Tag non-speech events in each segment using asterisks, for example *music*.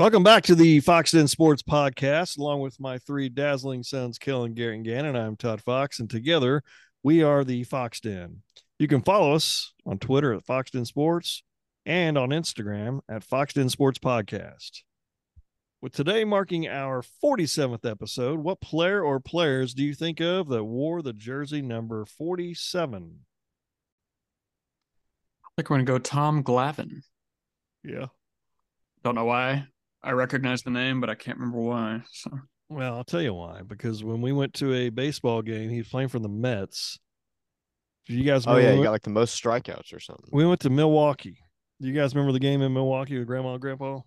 Welcome back to the Foxx Den Sports Podcast, along with my three dazzling sons, Kellen, Garrett, and Gannon. I'm Todd Foxx, and together we are the Foxx Den. You can follow us on Twitter at Foxx Den Sports and on Instagram at Foxx Den Sports Podcast. With today marking our 47th episode, what player or players do you think of that wore the jersey number 47? I think we're gonna go Tom Glavine. Yeah. Don't know why. I recognize the name, but I can't remember why. So Well, I'll tell you why. Because when we went to a baseball game, he was playing for the Mets. Do you guys Oh yeah, we you went- got like the most strikeouts or something. We went to Milwaukee. Do you guys remember the game in Milwaukee with Grandma and Grandpa?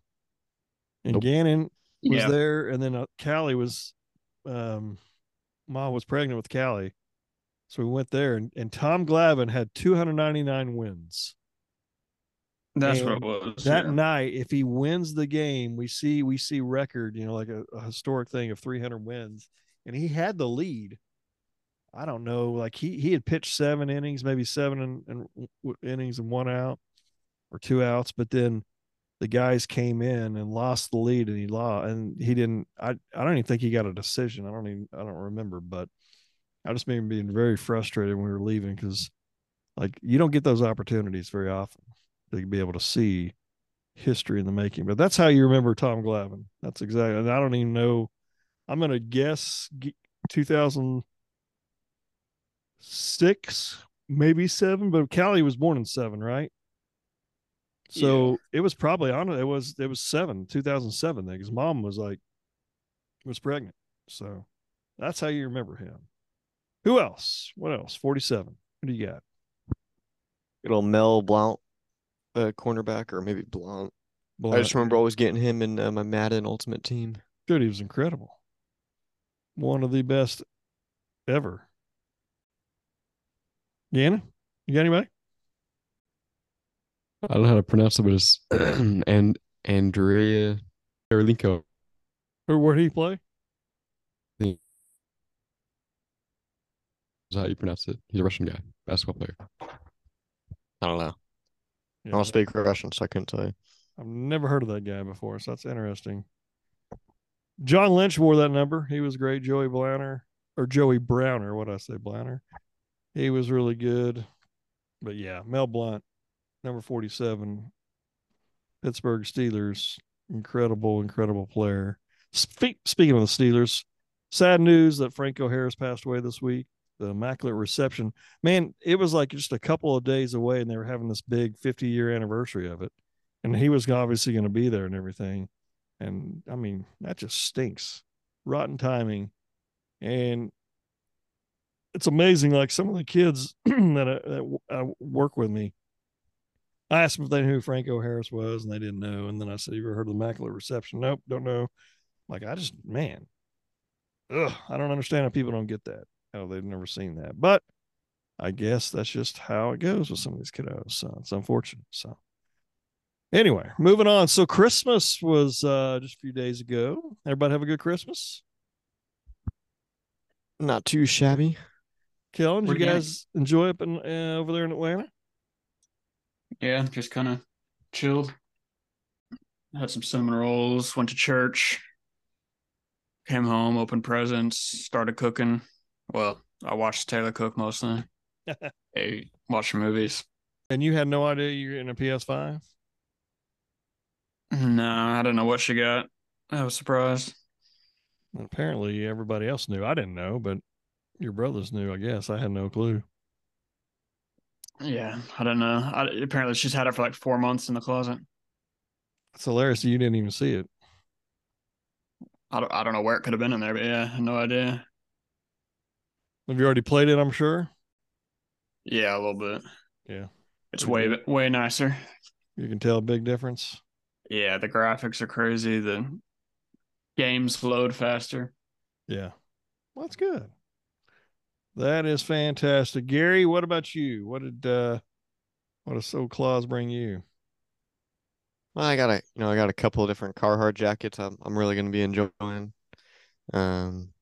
And Nope. Gannon was yeah, there, and then uh, Callie was, um, Mom was pregnant with Callie, so we went there, and, and Tom Glavine had 299 wins that's and what it was. that yeah. night. If he wins the game, we see we see record, you know, like a, a historic thing of 300 wins, and he had the lead. I don't know, like he he had pitched seven innings, maybe seven and, and w- innings and one out or two outs, but then the guys came in and lost the lead, and he lost, and he didn't. I I don't even think he got a decision. I don't even I don't remember, but I just remember being very frustrated when we were leaving because, like, you don't get those opportunities very often to be able to see history in the making. But that's how you remember Tom Glavine. That's exactly. And I don't even know. I'm gonna guess 2006, maybe seven. But Callie was born in seven, right? So it was probably on it. was it was seven, 2007 then, because mom was like was pregnant. So that's how you remember him. Who else? What else? 47. What do you got? Good old Mel Blount, uh, cornerback, or maybe Blount. I just remember always getting him in uh, my Madden Ultimate Team. Dude, he was incredible. One of the best ever. Deanna, you got anybody? I don't know how to pronounce it, but it's *clears throat* and Andrea Karolinko. Or where did he play? Is how you pronounce it? He's a Russian guy, basketball player. I don't know. I Yeah, don't speak Russian, so I couldn't tell you. I've never heard of that guy before, so that's interesting. John Lynch wore that number. He was great. Joey Blanner or Joey Browner, what I say, Blanner. He was really good. But yeah, Mel Blount, number 47, Pittsburgh Steelers, incredible, incredible player. Spe- speaking of the Steelers, sad news that Franco Harris passed away this week. The Immaculate Reception. Man, it was like just a couple of days away, and they were having this big 50 year anniversary of it. And he was obviously going to be there and everything. And I mean, that just stinks. Rotten timing. And it's amazing. Like some of the kids *clears throat* that, I, that I uh, work with me, I asked them if they knew who Franco Harris was, and they didn't know. And then I said, "You ever heard of the Immaculate Reception?" Nope, don't know. Like I just, man, ugh, I don't understand how people don't get that. How they've never seen that. But I guess that's just how it goes with some of these kiddos. So it's unfortunate. So anyway, moving on. So Christmas was uh just a few days ago. Everybody have a good Christmas. Not too shabby. Kellen, did Where'd you you go? guys enjoy up in, uh, over there in Atlanta? Yeah, just kind of chilled. Had some cinnamon rolls. Went to church. Came home, opened presents, started cooking. Well, I watched Taylor cook mostly. *laughs* hey, watching movies. And you had no idea you were in a PS5? No, I didn't know what she got. I was surprised. Apparently everybody else knew. I didn't know, but your brothers knew, I guess. I had no clue. Yeah, I don't know. I, apparently, she's had it for like four months in the closet. It's hilarious. You didn't even see it. I don't, I don't know where it could have been in there, but yeah, no idea. Have you already played it? I'm sure. Yeah, a little bit. Yeah. It's way way nicer. You can tell a big difference. Yeah, the graphics are crazy. The games load faster. Yeah. Well, that's good. That is fantastic. Gary, what about you? What did uh what does So Claws bring you? Well, I got a, you know, I got a couple of different Carhartt jackets. I'm, I'm really going to be enjoying. Um,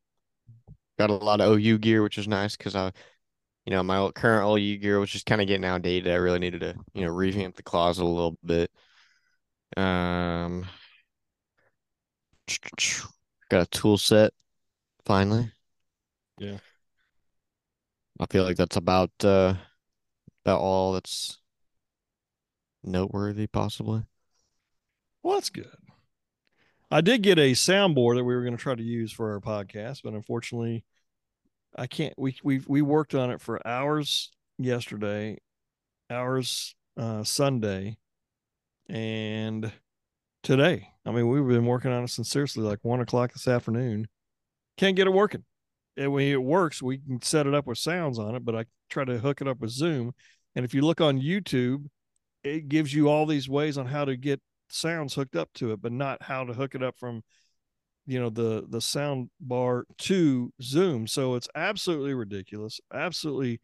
got a lot of OU gear, which is nice because I, you know, my old- current OU gear was just kind of getting outdated. I really needed to, you know, revamp the closet a little bit. Um, got a tool set finally. Yeah. I feel like that's about uh about all that's noteworthy possibly. Well, that's good. I did get a soundboard that we were going to try to use for our podcast, but unfortunately, I can't. We we we worked on it for hours yesterday, hours uh, Sunday, and today. I mean, we've been working on it since seriously like one o'clock this afternoon. Can't get it working. And when it works, we can set it up with sounds on it, but I try to hook it up with Zoom. And if you look on YouTube, it gives you all these ways on how to get sounds hooked up to it, but not how to hook it up from you know the the sound bar to Zoom. So it's absolutely ridiculous, absolutely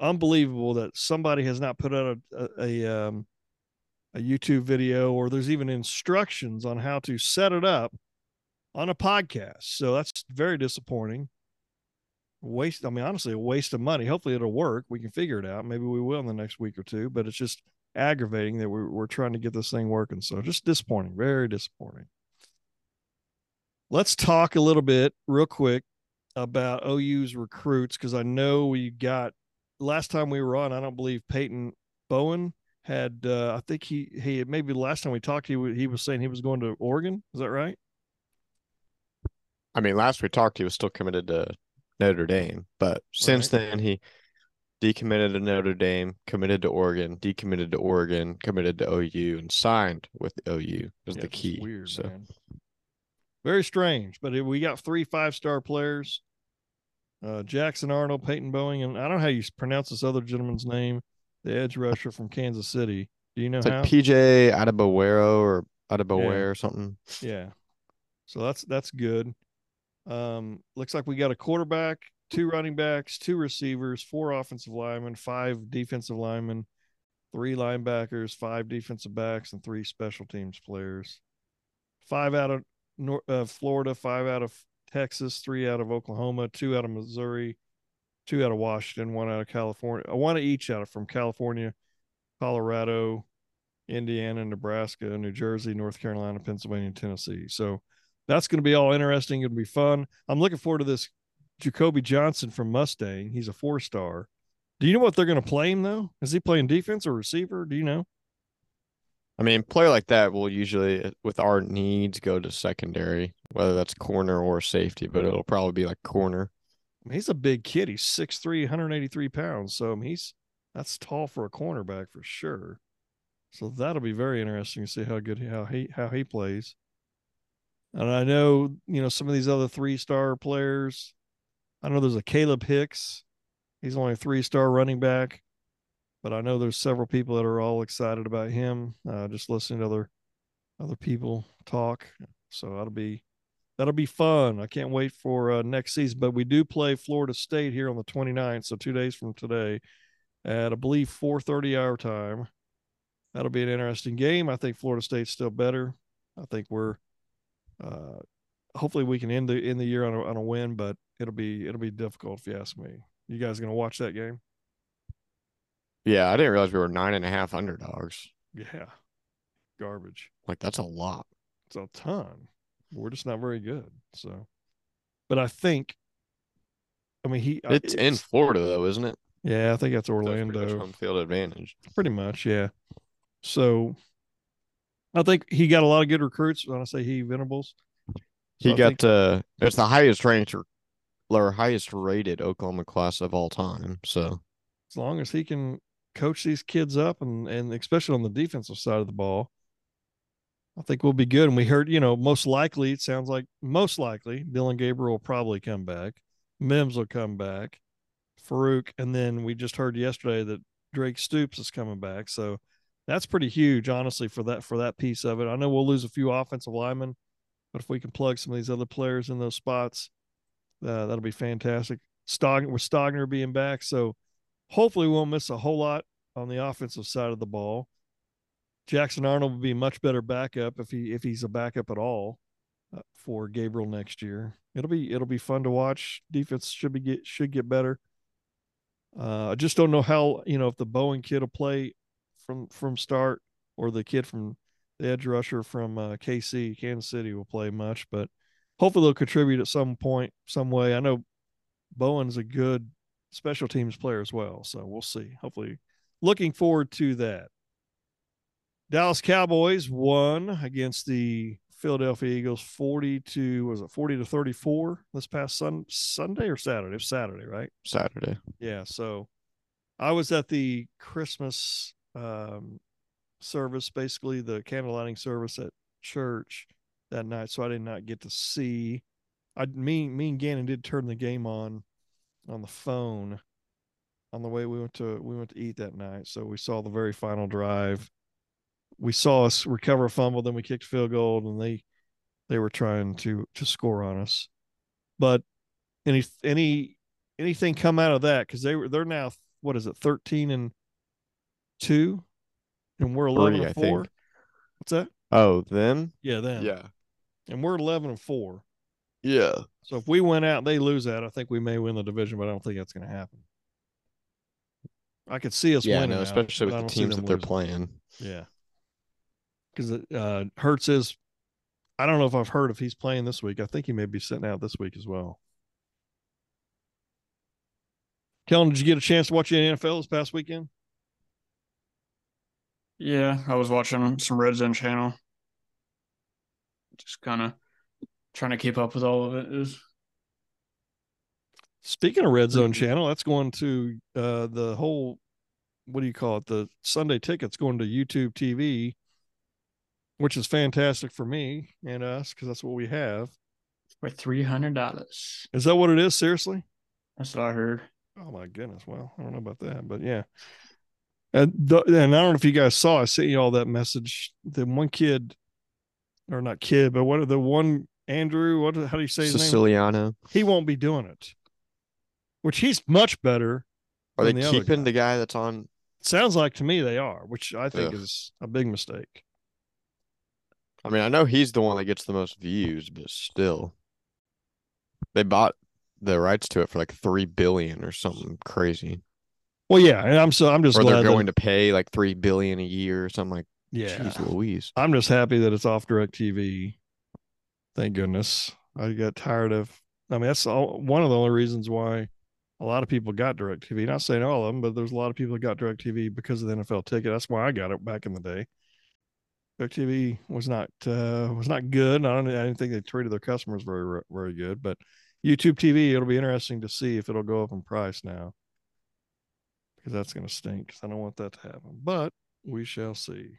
unbelievable that somebody has not put out a a, a, um, a YouTube video or there's even instructions on how to set it up on a podcast. So that's very disappointing. Waste, I mean, honestly, a waste of money. Hopefully it'll work. We can figure it out. Maybe we will in the next week or two, but it's just aggravating that we're, we're trying to get this thing working. So just disappointing, very disappointing. Let's talk a little bit real quick about OU's recruits because I know we got last time we were on. I don't believe Peyton Bowen had. Uh, I think he he maybe last time we talked, he he was saying he was going to Oregon. Is that right? I mean, last we talked, he was still committed to Notre Dame, but since Right. then he decommitted to Notre Dame, committed to Oregon, decommitted to Oregon, committed to OU, and signed with OU is Yeah, the key. Weird, so man. Very strange, but we got three five star players. Uh, Jackson Arnold, Peyton Bowen, and I don't know how you pronounce this other gentleman's name, the edge rusher from Kansas City. Do you know it's how? like PJ Adebawero or Adebaware or something. Yeah. So that's that's good. Um, looks like we got a quarterback, two running backs, two receivers, four offensive linemen, five defensive linemen, three linebackers, five defensive backs, and three special teams players. Five out of Nor- uh, Florida, five out of Texas, three out of Oklahoma, two out of Missouri, two out of Washington, one out of California, uh, one each out of from California, Colorado, Indiana, Nebraska, New Jersey, North Carolina, Pennsylvania, Tennessee. So that's going to be all interesting. It'll be fun. I'm looking forward to this Jacoby Johnson from Mustang. He's a four star. Do you know what they're going to play him though? Is he playing defense or receiver? Do you know? I mean, player like that will usually, with our needs, go to secondary, whether that's corner or safety, but it'll probably be like corner. I mean, he's a big kid. He's 6'3", 183 pounds. So I mean, he's that's tall for a cornerback for sure. So that'll be very interesting to see how good how he how he plays. And I know you know some of these other three star players. I know there's a Kalib Hicks. He's only a three star running back, but I know there's several people that are all excited about him. Uh, just listening to other other people talk. So that'll be that'll be fun. I can't wait for uh, next season. But we do play Florida State here on the 29th, so two days from today, at I believe 4:30 our time. That'll be an interesting game. I think Florida State's still better. I think we're uh, hopefully we can end the end the year on a, on a win, but it'll be it'll be difficult if you ask me. You guys gonna watch that game? Yeah, I didn't realize we were nine and a half underdogs. Yeah, garbage. Like that's a lot. It's a ton. We're just not very good. So, but I think, I mean, he uh, It's in Florida though, isn't it? Yeah, I think that's So it's pretty much Orlando. home field advantage. Pretty much, yeah. So I think he got a lot of good recruits. When I say he, Venables, He I got think- uh it's the highest ranked or highest rated Oklahoma class of all time. So as long as he can coach these kids up and and especially on the defensive side of the ball, I think we'll be good. And we heard, you know, most likely it sounds like most likely Dillon Gabriel will probably come back. Mims will come back. Farooq, and then we just heard yesterday that Drake Stoops is coming back. So that's pretty huge, honestly, for that for that piece of it. I know we'll lose a few offensive linemen, but if we can plug some of these other players in those spots, uh, that'll be fantastic. Stogner with Stogner being back, so hopefully we won't miss a whole lot on the offensive side of the ball. Jackson Arnold will be much better backup if he if he's a backup at all uh, for Gabriel next year. It'll be it'll be fun to watch. Defense should be get should get better. Uh, I just don't know how you know if the Bowen kid will play from from start or the kid from the edge rusher from uh, KC, Kansas City, will play much, but hopefully they'll contribute at some point, some way. I know Bowen's a good special teams player as well, so we'll see. Hopefully, looking forward to that. Dallas Cowboys won against the Philadelphia Eagles 40 to was it 40 to 34 this past sun, Sunday or Saturday? Saturday, right? Saturday. Yeah. So I was at the Christmas um, service, basically the candle lighting service at church that night. So I did not get to see. I mean, me and Gannon did turn the game on on the phone on the way we went to we went to eat that night. So we saw the very final drive. We saw us recover a fumble, then we kicked field goal, and they they were trying to to score on us. But any any anything come out of that because they were they're now what is it thirteen and two, and we're eleven Three, and four. What's that? Oh, them? Yeah, them. Yeah, and we're eleven and four. Yeah. So if we went out and they lose that, I think we may win the division, but I don't think that's going to happen. I could see us Yeah, winning, no, especially but I with the teams that they're losing. playing. Yeah, because uh, Hurts is. I don't know if I've heard if he's playing this week. I think he may be sitting out this week as well. Kellen, did you get a chance to watch any NFL this past weekend? Yeah, I was watching some Red Zone channel. Just kind of trying to keep up with all of it. It Speaking of Red Zone. Channel, that's going to uh, the whole. What do you call it? The Sunday tickets going to YouTube TV, which is fantastic for me and us because that's what we have. for three hundred dollars. Is that what it is? Seriously? That's what I heard. Oh my goodness. Well, I don't know about that, but yeah. And, the, and I don't know if you guys saw, I sent you all that message. The one kid, or not kid, but what the one Andrew, what how do you say his name? Siciliano. He won't be doing it. Which he's much better. Are than they the keeping guy. the guy that's on? Sounds like to me they are, which I think Ugh. is a big mistake. I mean, I know he's the one that gets the most views, but still, they bought the rights to it for like three billion or something crazy. Well, yeah, and I'm so I'm just Or glad they're that- going to pay like three billion a year or something like. yeah. Jeez Louise. I'm just happy that it's off DirecTV. Thank goodness. I got tired of I mean that's all, one of the only reasons why a lot of people got DirecTV. Not saying all of them, but there's a lot of people that got DirecTV because of the NFL ticket. That's why I got it back in the day. DirecTV was not uh was not good. I don't I didn't think they treated their customers very very good, but YouTube TV, it'll be interesting to see if it'll go up in price now. Because that's gonna stink. Because I don't want that to happen. But we shall see.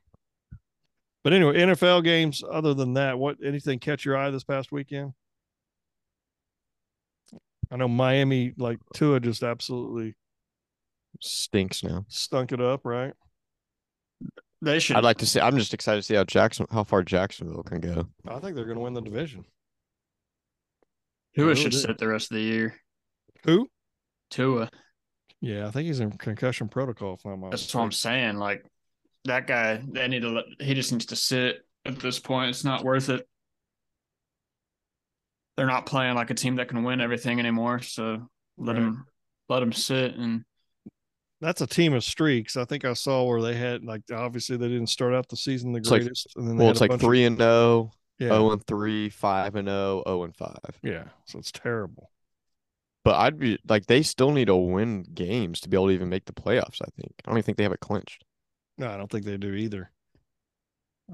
But anyway, NFL games. Other than that, what anything catch your eye this past weekend? I know Miami, like Tua, just absolutely Stinks now. stunk it up, right? They should. I'd like to see. I'm just excited to see how Jackson, how far Jacksonville can go. I think they're going to win the division. Tua should do. sit the rest of the year. Who? Tua. Yeah, I think he's in concussion protocol. If I'm That's what I'm saying. Like that guy, they need to. Let, he just needs to sit at this point. It's not worth it. They're not playing like a team that can win everything anymore. So let Right. him let him sit and That's a team of streaks. I think I saw where they had like obviously they didn't start out the season the It's like- greatest, and then they Well, it's like bunch of- three and oh, yeah, oh and three, five and oh, oh and five. yeah. So it's terrible. But I'd be like, they still need to win games to be able to even make the playoffs. I think. I don't even think they have it clinched. No, I don't think they do either.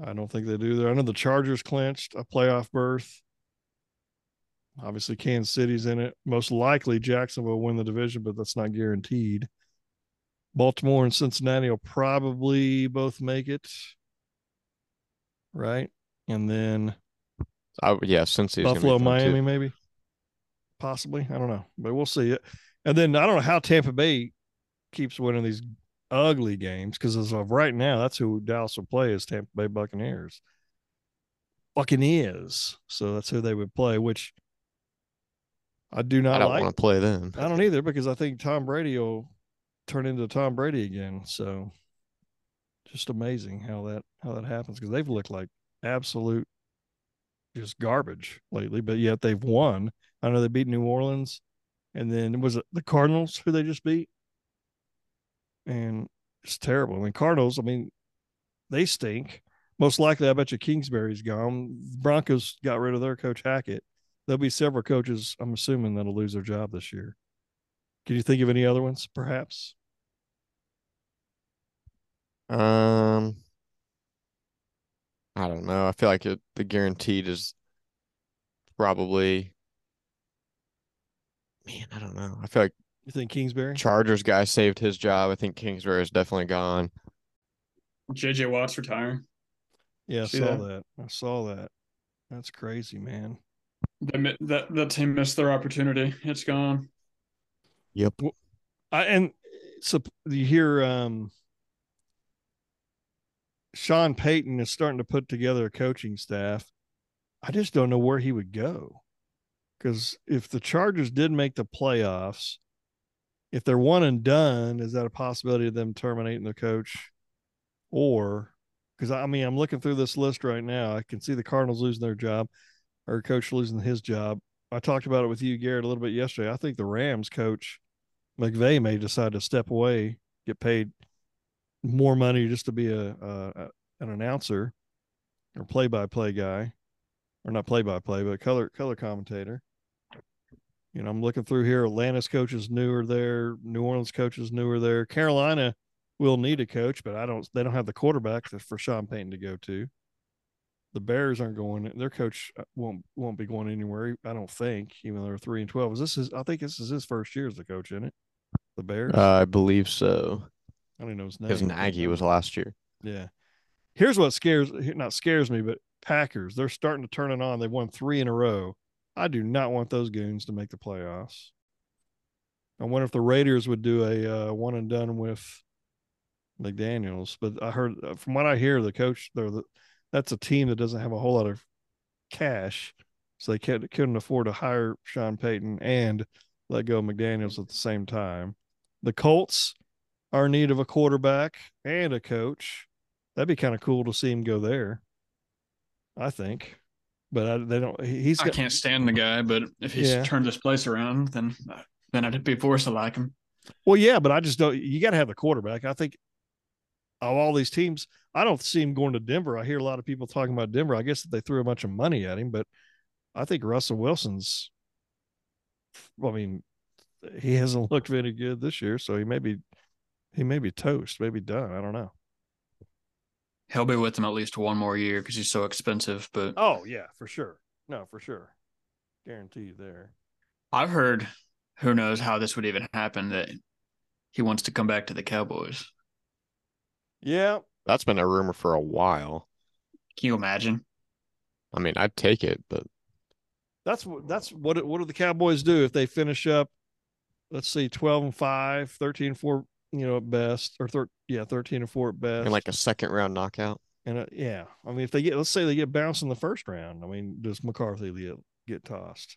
I don't think they do either. I know the Chargers clinched a playoff berth. Obviously, Kansas City's in it. Most likely, Jacksonville will win the division, but that's not guaranteed. Baltimore and Cincinnati will probably both make it, right? And then I yeah, since he's Buffalo, fun, too. Miami, maybe, possibly. I don't know, but we'll see it. And then I don't know how Tampa Bay keeps winning these ugly games because as of right now, that's who Dallas will play is Tampa Bay Buccaneers. Buccaneers, so that's who they would play. Which I do I not don't like. want to play them. I don't either because I think Tom Brady will turn into Tom Brady again. So just amazing how that how that happens because they've looked like absolute just garbage lately, but yet they've won. I know they beat New Orleans, and then was it the Cardinals who they just beat? And it's terrible. I mean, Cardinals. I mean, they stink. most likely, I bet you Kingsbury's gone. Broncos got rid of their coach Hackett. There'll be several coaches, I'm assuming, that'll lose their job this year. Can you think of any other ones, perhaps? Um, I don't know. I feel like it, the guaranteed is probably. Man, I don't know. I feel like You think Kingsbury? Chargers guy saved his job. I think Kingsbury is definitely gone. JJ Watt's retiring. Yeah, I See saw that? that. I saw that. That's crazy, man. They, mi- that that team missed their opportunity. It's gone. Yep. I and so you hear um Sean Payton is starting to put together a coaching staff. I just don't know where he would go. Because if the Chargers did make the playoffs, if they're one and done, is that a possibility of them terminating the coach? Or because I mean, I'm looking through this list right now. I can see the Cardinals losing their job or coach losing his job. I talked about it with you, Garrett, a little bit yesterday. I think the Rams coach McVay may decide to step away, get paid more money just to be a, a an announcer or play by play guy, or not play by play, but color color commentator. You know, I'm looking through here. Atlanta's coaches newer there. New Orleans coaches newer there. Carolina will need a coach, but I don't. They don't have the quarterback for Sean Payton to go to. The Bears aren't going. Their coach uh, won't won't be going anywhere. I don't think, even though they're three and twelve. Is this is? I think this is his first year as the coach in it. The Bears. Uh, I believe so. I don't know his name. Because Nagy was last year. Yeah. Here's what scares not scares me, but Packers, they're starting to turn it on. They've won three in a row. I do not want those goons to make the playoffs. I wonder if the Raiders would do a uh, one and done with McDaniels. But I heard uh, from what I hear, the coach, they're the, that's a team that doesn't have a whole lot of cash, so they can't, couldn't afford to hire Sean Payton and let go of McDaniels at the same time. The Colts are in need of a quarterback and a coach. That'd be kind of cool to see him go there. I think, but I, they don't. he- He's I can't stand the guy, but if he's Yeah. turned this place around, then then I'd be forced to like him. Well, yeah, but I just don't. You got to have the quarterback. I think of all these teams, I don't see him going to Denver. I hear a lot of people talking about Denver. I guess that they threw a bunch of money at him, but I think Russell Wilson's. Well, I mean, he hasn't *laughs* looked very good this year, so he may be, he may be toast, maybe done. I don't know. He'll be with them at least one more year because he's so expensive. But Oh yeah, for sure. No, for sure. Guarantee you there. I've heard, who knows how this would even happen, that he wants to come back to the Cowboys. Yeah, That's been a rumor for a while. Can you imagine? I mean, I'd take it, but that's what that's what what do the Cowboys do if they finish up let's see 12 and 5, 13 and 4, you know, at best or thir- yeah, 13 and 4 at best. in like a second round knockout. and uh, yeah, I mean if they get let's say they get bounced in the first round, I mean, does McCarthy get, get tossed?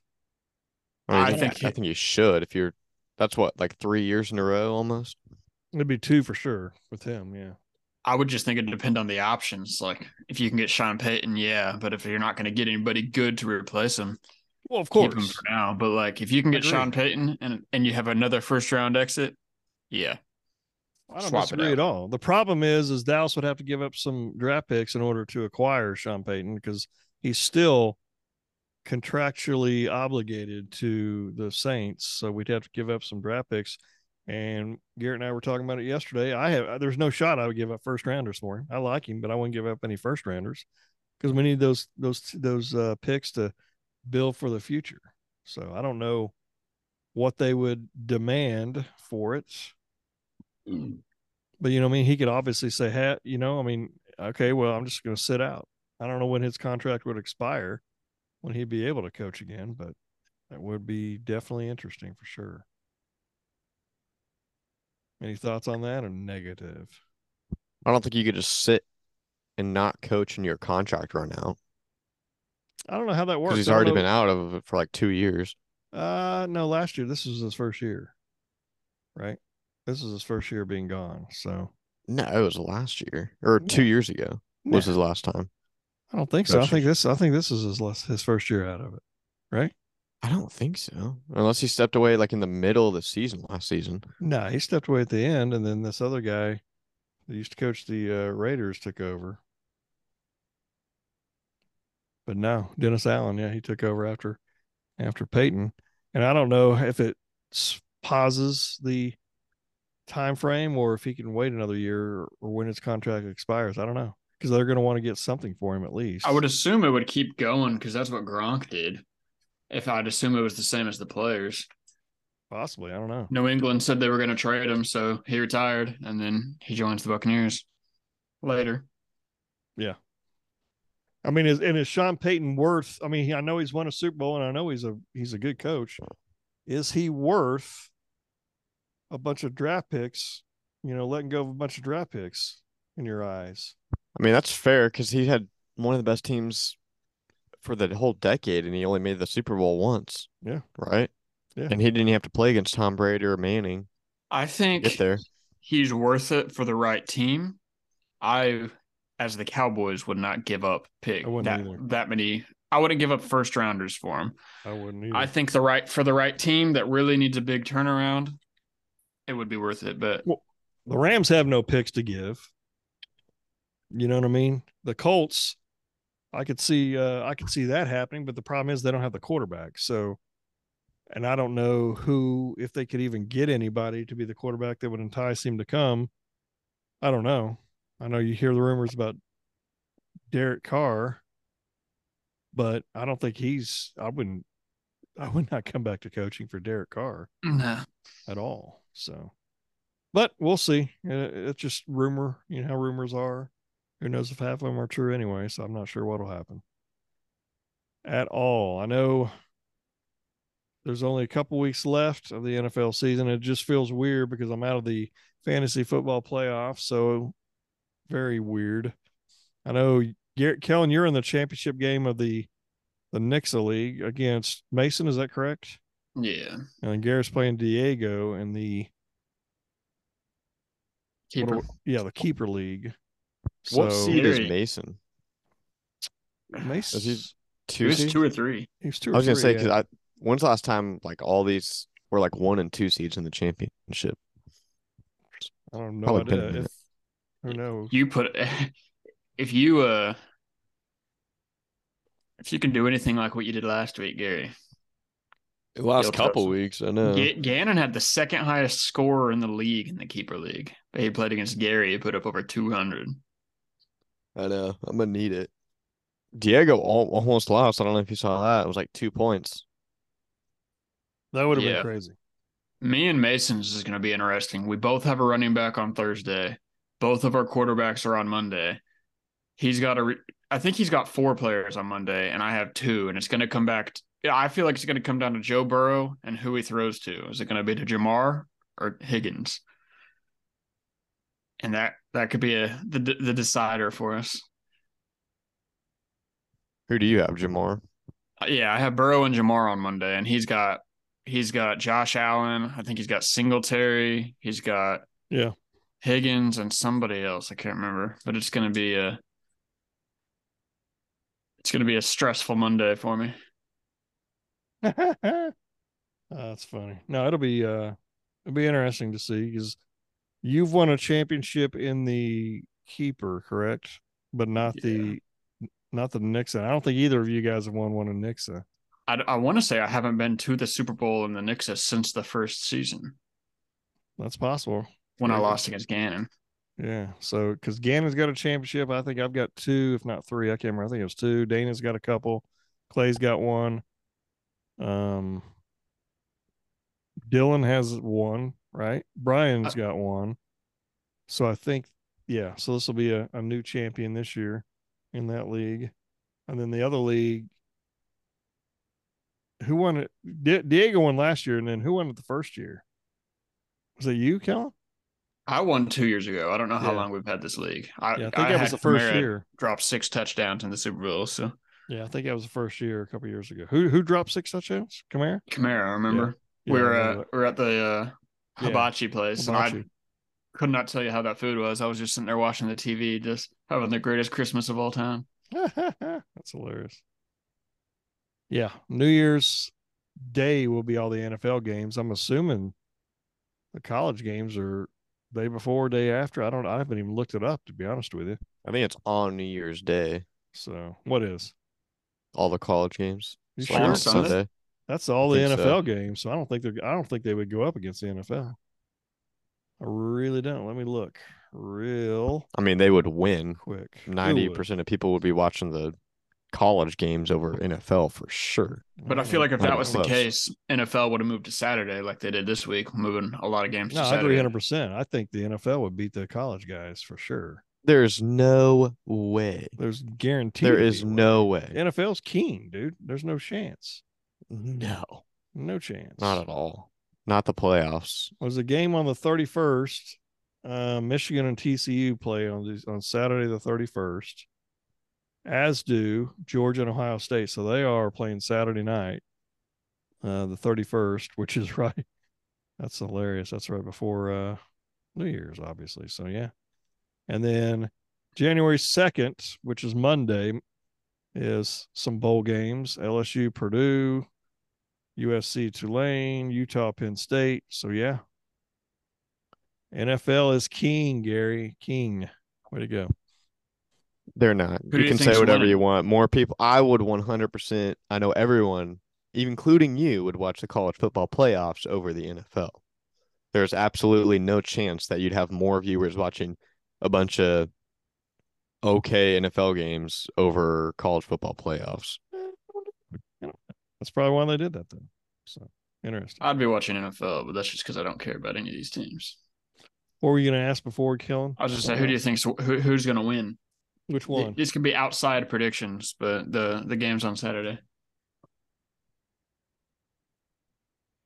I, mean, I I think think I think you should if you're. That's what like three years in a row almost. It'd be two for sure with him, yeah. I would just think it'd depend on the options. Like if you can get Sean Payton, yeah. But if you're not going to get anybody good to replace him, Well, of keep him course. for now. But like if you can get Sean Payton and and you have another first round exit, yeah. I don't disagree at all. The problem is, is Dallas would have to give up some draft picks in order to acquire Sean Payton because he's still contractually obligated to the Saints. So we'd have to give up some draft picks. And Garrett and I were talking about it yesterday. I have there's no shot I would give up first rounders for him. I like him, but I wouldn't give up any first rounders because we need those those those uh, picks to build for the future. So I don't know what they would demand for it. But you know, I mean, he could obviously say, "Hey, you know, I mean, okay, well, I'm just going to sit out." I don't know when his contract would expire, when he'd be able to coach again, but that would be definitely interesting for sure. Any thoughts on that or negative? I don't think you could just sit and not coach in your contract run out I don't know how that works. he's already know- been out of it for like two years. Uh, no, last year. This was his first year, right? This is his first year being gone. So No, it was last year or Yeah. two years ago was Nah, his last time. I don't think so. I think year. this. I think this is his last, his first year out of it, right? I don't think so, unless he stepped away like in the middle of the season last season. No, he stepped away at the end, and then this other guy that used to coach the uh, Raiders took over. but no, Dennis Allen, yeah, he took over after after Payton, and I don't know if it pauses the time frame or if he can wait another year or when his contract expires. I don't know because they're going to want to get something for him at least. I would assume it would keep going because that's what Gronk did. If I'd assume it was the same as the players. possibly. I don't know. New England said they were going to trade him, so he retired, and then he joins the Buccaneers later. Yeah. I mean, is and is Sean Payton worth? I mean, I know he's won a Super Bowl, and I know he's a he's a good coach. Is he worth a bunch of draft picks? You know, letting go of a bunch of draft picks in your eyes. I mean, that's fair because he had one of the best teams for the whole decade, and he only made the Super Bowl once. Yeah. Right. Yeah. And he didn't have to play against Tom Brady or Manning. I think Get there. he's worth it for the right team. I, as the Cowboys, would not give up pick that either. that many. I wouldn't give up first rounders for him. I wouldn't either. I think the right for the right team that really needs a big turnaround, it would be worth it. But the Rams have no picks to give. You know what I mean? The Colts, I could see uh I could see that happening, but the problem is they don't have the quarterback. So and I don't know who if they could even get anybody to be the quarterback that would entice him to come. I don't know. I know you hear the rumors about Derek Carr, but I don't think he's I wouldn't I would not come back to coaching for Derek Carr nah. at all. So, but we'll see. It's just rumor. You know how rumors are. Who knows if half of them are true anyway? So I'm not sure what'll happen at all. I know there's only a couple weeks left of the NFL season. It just feels weird because I'm out of the fantasy football playoffs. So very weird. I know Garrett Kellen, you're in the championship game of the the Nixa League against Mason. Is that correct? Yeah. And then Garrett's playing Diego in the Keeper. do- yeah, the keeper league. What seed is Mason? Mason, Is he He Two was seed? two or three. He's two. Or I was gonna say because yeah. I when's the last time like all these were like one and two seeds in the championship? I don't know. probably been a idea minute. if who knows. You put *laughs* if you uh if you can do anything like what you did last week, Gary. The last You'll couple touch- weeks, I know. Ga- Gannon had the second highest scorer in the league in the keeper league. He played against Gary. He put up over two hundred. I know. I'm gonna need it. Diego almost lost. I don't know if you saw that. It was like two points. that would have Yeah. been crazy. Me and Mason's is going to be interesting. We both have a running back on Thursday. Both of our quarterbacks are on Monday. He's got a. Re- I think he's got four players on Monday, and I have two. And it's going to come back. T- yeah, I feel like it's going to come down to Joe Burrow and who he throws to. Is it going to be to Ja'Marr or Higgins? And that that could be a the the decider for us. Who do you have, Ja'Marr? Uh, Yeah, I have Burrow and Ja'Marr on Monday, and he's got he's got Josh Allen. I think he's got Singletary. He's got Yeah. Higgins and somebody else. I can't remember, but it's gonna be a it's gonna be a stressful Monday for me. Uh, *laughs* That's funny. No, it'll be uh it'll be interesting to see because you've won a championship in the keeper, correct? But not the not the Nixon. I don't think either of you guys have won one in Nixon. I, I want to say I haven't been to the Super Bowl in the Nixon since the first season That's possible. when I lost against Gannon. Yeah. So because Gannon's got a championship, I think I've got two, if not three. I can't remember. I think it was two. Dana's got a couple. Clay's got one. Um Dylan has one, right? Brian's got one. So I think, yeah. So this will be a, a new champion this year in that league. And then the other league, who won it? Di- Diego won last year, and then who won it the first year? Was it you, Kellen? I won two years ago. I don't know how Yeah. long we've had this league. I, Yeah, I think that was the first Kamara year. Drop six touchdowns in the Super Bowl. So Yeah, I think that was the first year a couple years ago. Who who dropped six touchdowns? Kamara. Kamara, I remember? Yeah, we I were remember uh, we were at the uh, Yeah. hibachi place, and I could not tell you how that food was. I was just sitting there watching the TV, just having the greatest Christmas of all time. *laughs* That's hilarious. Yeah, New Year's Day will be all the NFL games. I'm assuming the college games are day before, day after. I don't. I haven't even looked it up to be honest with you. I think it's on New Year's Day. So what is? All the college games. You sure? on Sunday? Sunday. That's all the NFL so. games. So I don't think they're. I don't think they would go up against the NFL. I really don't. Let me look real I mean, they would win. quick. Ninety percent of people would be watching the college games over NFL for sure. But I feel like if that was the case, NFL would have moved to Saturday like they did this week, moving a lot of games No, to I agree Saturday. hundred percent. I think the NFL would beat the college guys for sure. There's no way. There's guaranteed. There is to is be a way. no way. NFL's king, dude. There's no chance. No, No chance. not at all. Not the playoffs. was a game on the 31st. Uh, Michigan and TCU play on these on Saturday the 31st, as do Georgia and Ohio State. So they are playing Saturday night, uh, the 31st, which is *laughs* right. That's hilarious. That's right before uh, New Year's, obviously. So yeah, and then January 2nd, which is Monday, is some bowl games: LSU, Purdue, USC, Tulane, Utah, Penn State. So yeah, NFL is king, Gary. King. Way to go. They're not. do you you can think's say whatever winning? you want. More people. I would 100%. I know everyone, even including you, would watch the college football playoffs over the NFL. There's absolutely no chance that you'd have more viewers watching a bunch of okay NFL games over college football playoffs. That's probably why they did that then. So interesting. I'd be watching NFL, but that's just because I don't care about any of these teams. What were you gonna ask before Kellen? I was just saying, who do you think who, who's going to win? Which one? This could be outside predictions, but the the game's on Saturday.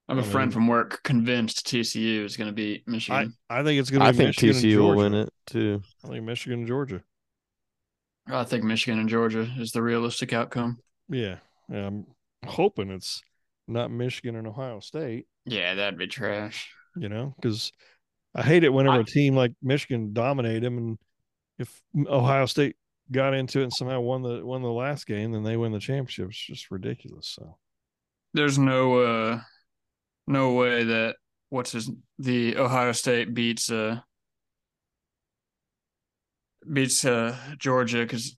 I have a I friend from work convinced TCU is going to beat Michigan. I think it's gonna I think Michigan and TCU will win it too. I think Michigan and Georgia. I, think Michigan and Georgia is the realistic outcome. Yeah. yeah I'm hoping it's not Michigan and Ohio State, Yeah, that'd be trash. you know, because I hate it whenever I- a team like Michigan dominate them and if Ohio State got into it and somehow won the won the last game, then they win the championship. It's just ridiculous. So There's no uh no way that what's his the Ohio State beats uh beats uh Georgia because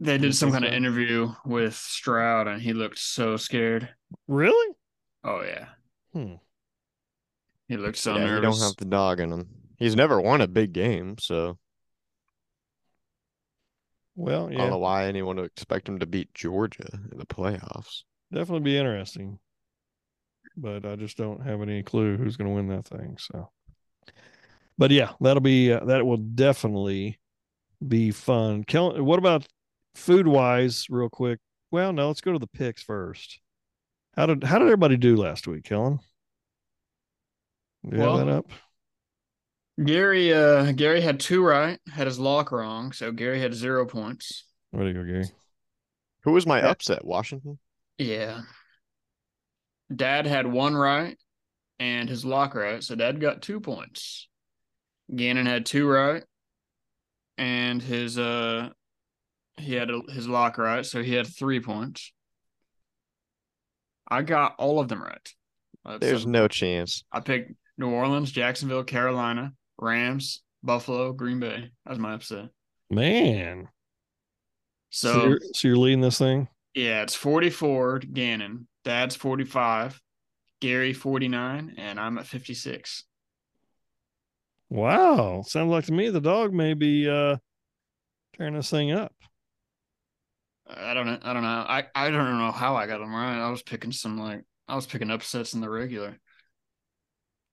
they did some kind of interview with Stroud and he looked so scared. really? Oh yeah, Hmm. he looked so yeah, you nervous. don't have the dog in him. He's never won a big game, so Well, I don't know why anyone would expect him to beat Georgia in the playoffs. definitely be interesting. But I just don't have any clue who's going to win that thing. So, but yeah, that'll be uh, that will definitely be fun. Kel, what about food wise, real quick? Well, no, let's go to the picks first. How did how did everybody do last week, Kellen? Do you have that up? Gary uh Gary had two right, had his lock wrong, so Gary had zero points. Where do you go, Gary? Who was my upset? Washington? Yeah. Dad had one right and his lock right, so Dad got two points. Gannon had two right, and his uh he had a, his lock right, so he had three points. I got all of them right. That's There's seven. no chance. I picked New Orleans, Jacksonville, Carolina, Rams, Buffalo, Green Bay. That's my upset. Man, so, So, you're, so you're leading this thing. Yeah, it's 44 to Gannon. Dad's 45, Gary 49, and I'm at 56. Wow, sounds like to me the dog may be uh tearing this thing up. I don't know. I don't know. I, I don't know how I got them right. I was picking some like I was picking upsets in the regular.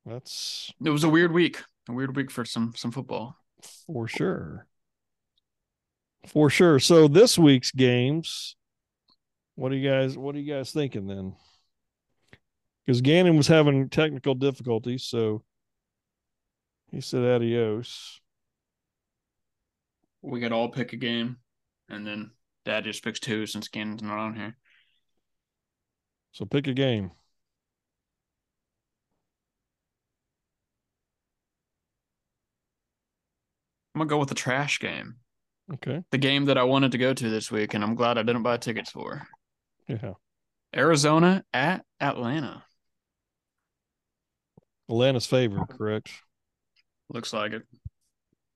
That's It was a weird week. A weird week for some some football. for sure. For sure. So this week's games, what are you guys what are you guys thinking then? Because Gannon was having technical difficulties, so he said adios. We could all pick a game, and then Dad just picks two since Gannon's not on here. So pick a game. I'm gonna go with the trash game. Okay. The game that I wanted to go to this week, and I'm glad I didn't buy tickets for. Yeah. Arizona at Atlanta. Atlanta's favorite, correct? Looks like it.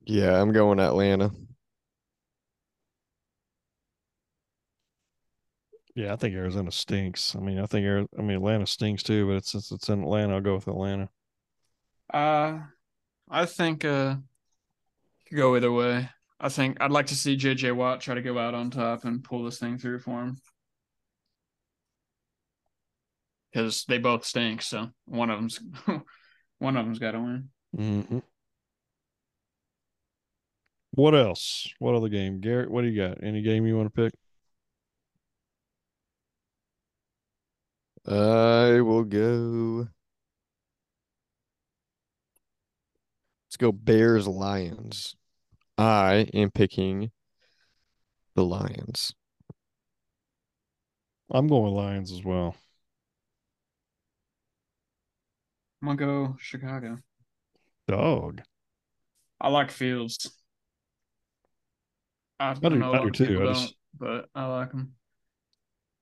Yeah, I'm going Atlanta. Yeah, I think Arizona stinks. I mean, I think Ari- I mean Atlanta stinks too, but it's, since it's in Atlanta, I'll go with Atlanta. Uh, I think uh, could go either way. I think I'd like to see JJ Watt try to go out on top and pull this thing through for him. Because they both stink, so one of them's *laughs* one of them's got to win. hmm What else? What other game, Garrett? What do you got? Any game you want to pick? I will go. Let's go Bears Lions. I am picking the Lions. I'm going with Lions as well. I'm gonna go Chicago. Dog. I like Fields. I, I do- know a I lot do of too. people I don't, just- but I like him.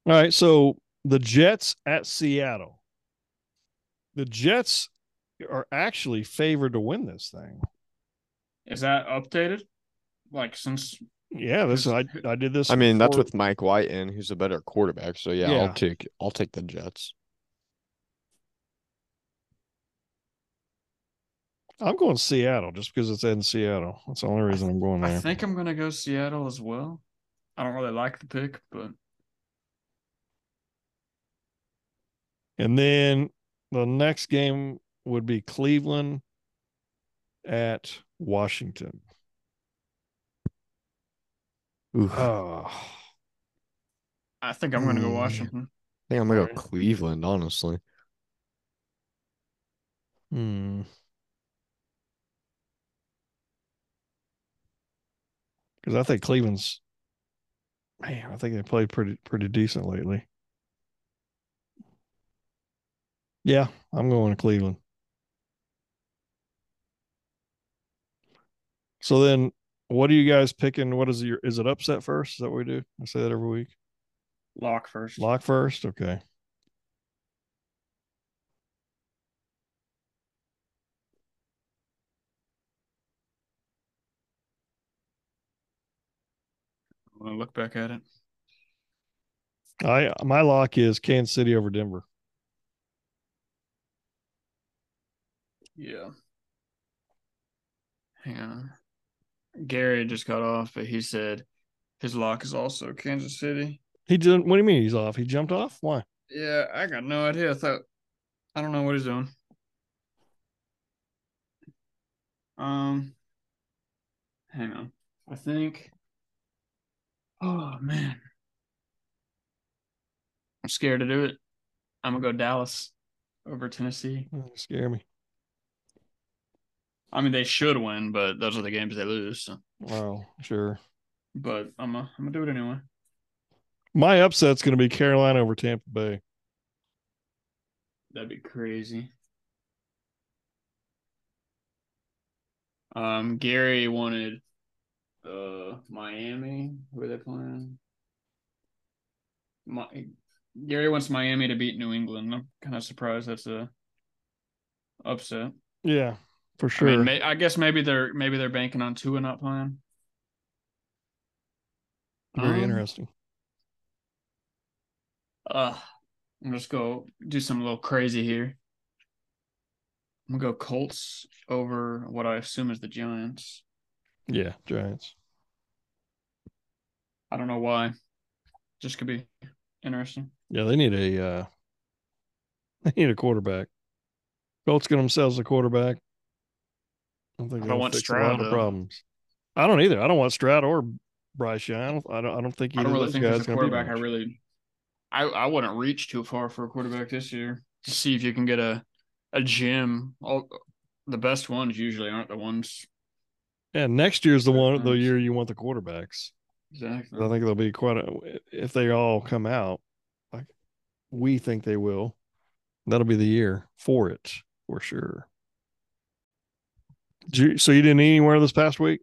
All right, so the Jets at Seattle. The Jets are actually favored to win this thing. Is that updated? Like since Yeah, this I I did this. I mean, that's with Mike White in, who's a better quarterback. So yeah, Yeah. I'll take I'll take the Jets. I'm going Seattle just because it's in Seattle. That's the only reason I'm going there. I think I'm gonna go Seattle as well. I don't really like the pick, but And then the next game would be Cleveland at Washington. Oof. Oh, I think I'm gonna go Hmm. Washington. I think I'm gonna go Cleveland, honestly. hmm. Because I think Cleveland's, man, I think they played pretty pretty decent lately. Yeah, I'm going to Cleveland. So then, what are you guys picking? What is your? Is it upset first? Is that what we do? I say that every week. Lock first. Lock first. Okay. I want to look back at it. I my lock is Kansas City over Denver. Yeah. Hang on. Gary just got off, but he said his lock is also Kansas City. He didn't. What do you mean he's off? He jumped off? Why? Yeah, I got no idea. I thought I don't know what he's doing. Um hang on. I think Oh man. I'm scared to do it. I'm gonna go Dallas over Tennessee. Oh, you scare me. I mean they should win, but those are the games they lose. So. Wow. Sure. But I'm gonna I'm gonna do it anyway. My upset's going to be Carolina over Tampa Bay. That'd be crazy. Um, Gary wanted uh Miami. Who are they playing? My, Gary wants Miami to beat New England. I'm kind of surprised that's a upset. Yeah, for sure. I mean, may, I guess maybe they're maybe they're banking on Tua not playing. Very Um, interesting. Uh, I'm just go do some little crazy here. I'm gonna go Colts over what I assume is the Giants. Yeah, Giants. I don't know why. Just could be interesting. Yeah, they need a uh *laughs* they need a quarterback. Colts get themselves a quarterback. I don't think I don't want fix a lot of problems. I don't either. I don't want Stroud or Bryce Young. I don't. I don't, I don't think I don't really think there's a quarterback. I really, I I wouldn't reach too far for a quarterback this year to see if you can get a a gym. All the best ones usually aren't the ones Yeah, next year's the one the year you want the quarterbacks. exactly. I think there'll be quite a if they all come out like we think they will. That'll be the year for it for sure. You, so you didn't eat anywhere this past week?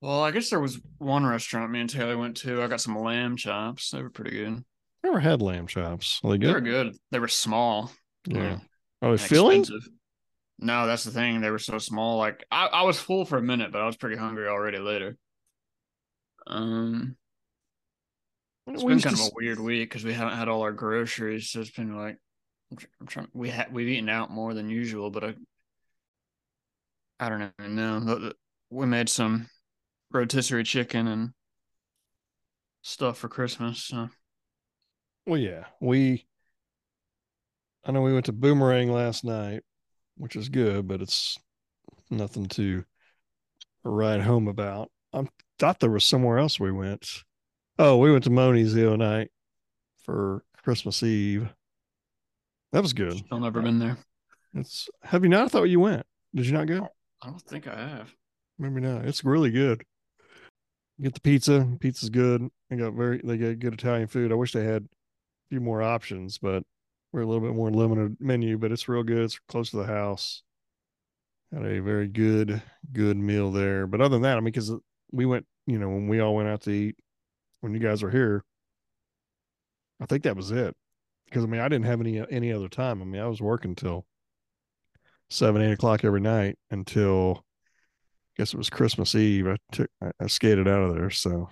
Well, I guess there was one restaurant me and Taylor went to. I got some lamb chops. They were pretty good. Never had lamb chops. Are they They were good? good. They were small. Yeah. Are they filling? Expensive. No, that's the thing. They were so small. Like I, I was full for a minute, but I was pretty hungry already later. Um, It's We been kind to of a weird week because we haven't had all our groceries. So it's been like I'm, trying. We had we've eaten out more than usual, but I I don't even know. The- the- We made some rotisserie chicken and stuff for Christmas. So Well, yeah, we. I know we went to Boomerang last night, which is good, but it's nothing to write home about. I thought there was somewhere else we went. Oh, we went to Moni's the other night for Christmas Eve. That was good. still never been there. It's have you not? I thought you went. Did you not go? I don't think I have. Maybe not. It's really good. Get the pizza. Pizza's good. They got very they got good Italian food. I wish they had a few more options, but we're a little bit more limited menu, but it's real good. It's close to the house. Had a very good, good meal there. But other than that, I mean, because uh, we went, you know, when we all went out to eat when you guys were here, I think that was it. Because I mean, I didn't have any uh, any other time. I mean, I was working till seven, eight o'clock every night until I guess it was Christmas Eve. I took I, I skated out of there, so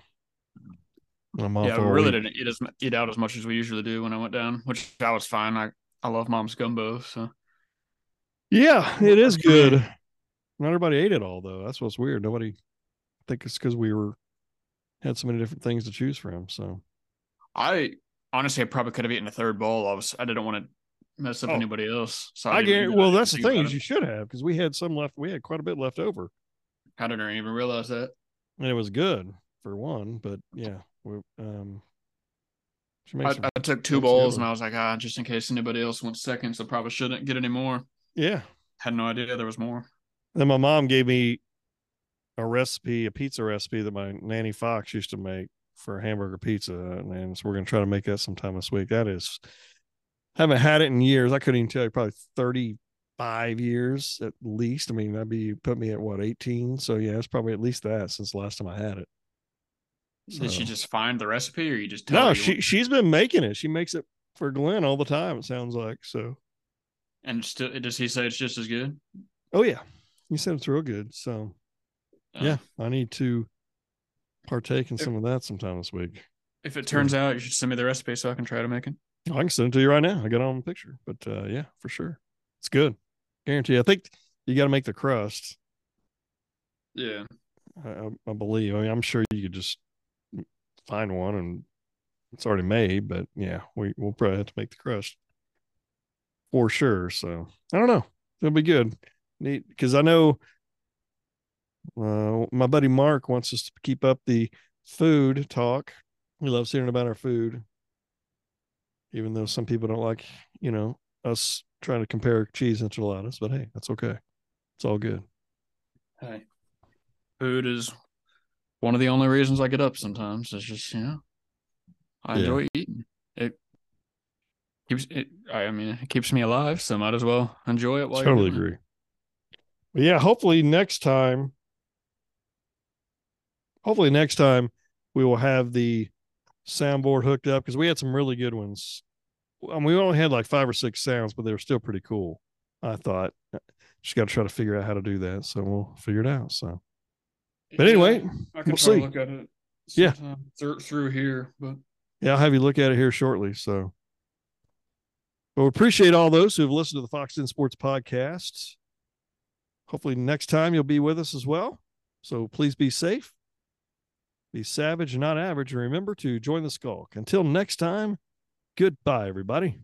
I'm Yeah, we really week. didn't eat as eat out as much as we usually do when I went down, which I was fine. I I love mom's gumbo, so Yeah, it is Good for you. good. Not everybody ate it all though. That's what's weird. Nobody I think it's because we were had so many different things to choose from. So I honestly I probably could have eaten a third bowl. I was I didn't want to mess up Oh. anybody else. So I guarantee. Well, that's the thing is you should have because we had some left. We had quite a bit left over, I didn't even realize that. and it was good for one. But yeah, we um. I, I took two bowls and I was like, ah, just in case anybody else went second, so probably shouldn't get any more. yeah. Had no idea there was more. Then my mom gave me a recipe, a pizza recipe that my nanny Foxx used to make for hamburger pizza, and so we're gonna try to make that sometime this week. That is, haven't had it in years. I couldn't even tell you, probably thirty five years at least. I mean, that'd be put me at what eighteen. So yeah, it's probably at least that since the last time I had it. Did she just find the recipe, or you just tell No, you she want- she's been making it. She makes it for Glenn all the time. It sounds like so. and still does he say it's just as good? Oh yeah, you said it's real good. So Uh, yeah, I need to partake in If- some of that sometime this week. If it turns out, you should send me the recipe so I can try to make it. I can send it to you right now. I got it on the picture, but uh, yeah, for sure, it's good. Guarantee. I think you got to make the crust. Yeah. I, I believe. I mean, I'm sure you could just find one and it's already made. But yeah, we we'll probably have to make the crust for sure. So I don't know. It'll be good. Neat because I know uh, my buddy Mark wants us to keep up the food talk. He loves hearing about our food, even though some people don't like, you know, us trying to compare cheese enchiladas. But hey, that's okay. It's all good. Hey, food is one of the only reasons I get up sometimes. It's just, you know, I Yeah. enjoy eating. It keeps it, I mean, it keeps me alive, so might as well enjoy it while totally agree. But yeah, hopefully next time, hopefully next time we will have the soundboard hooked up because we had some really good ones. I mean, we only had like five or six sounds, but they were still pretty cool. I thought just got to try to figure out how to do that. So we'll figure it out. So, but anyway, Yeah, I can we'll see. look at it. Yeah. through, through here, but yeah, I'll have you look at it here shortly. So, but we appreciate all those who have listened to the Foxx Den Sports podcast. Hopefully, next time you'll be with us as well. So, please be safe, be savage not average, and remember to join the skulk. Until next time, goodbye, everybody.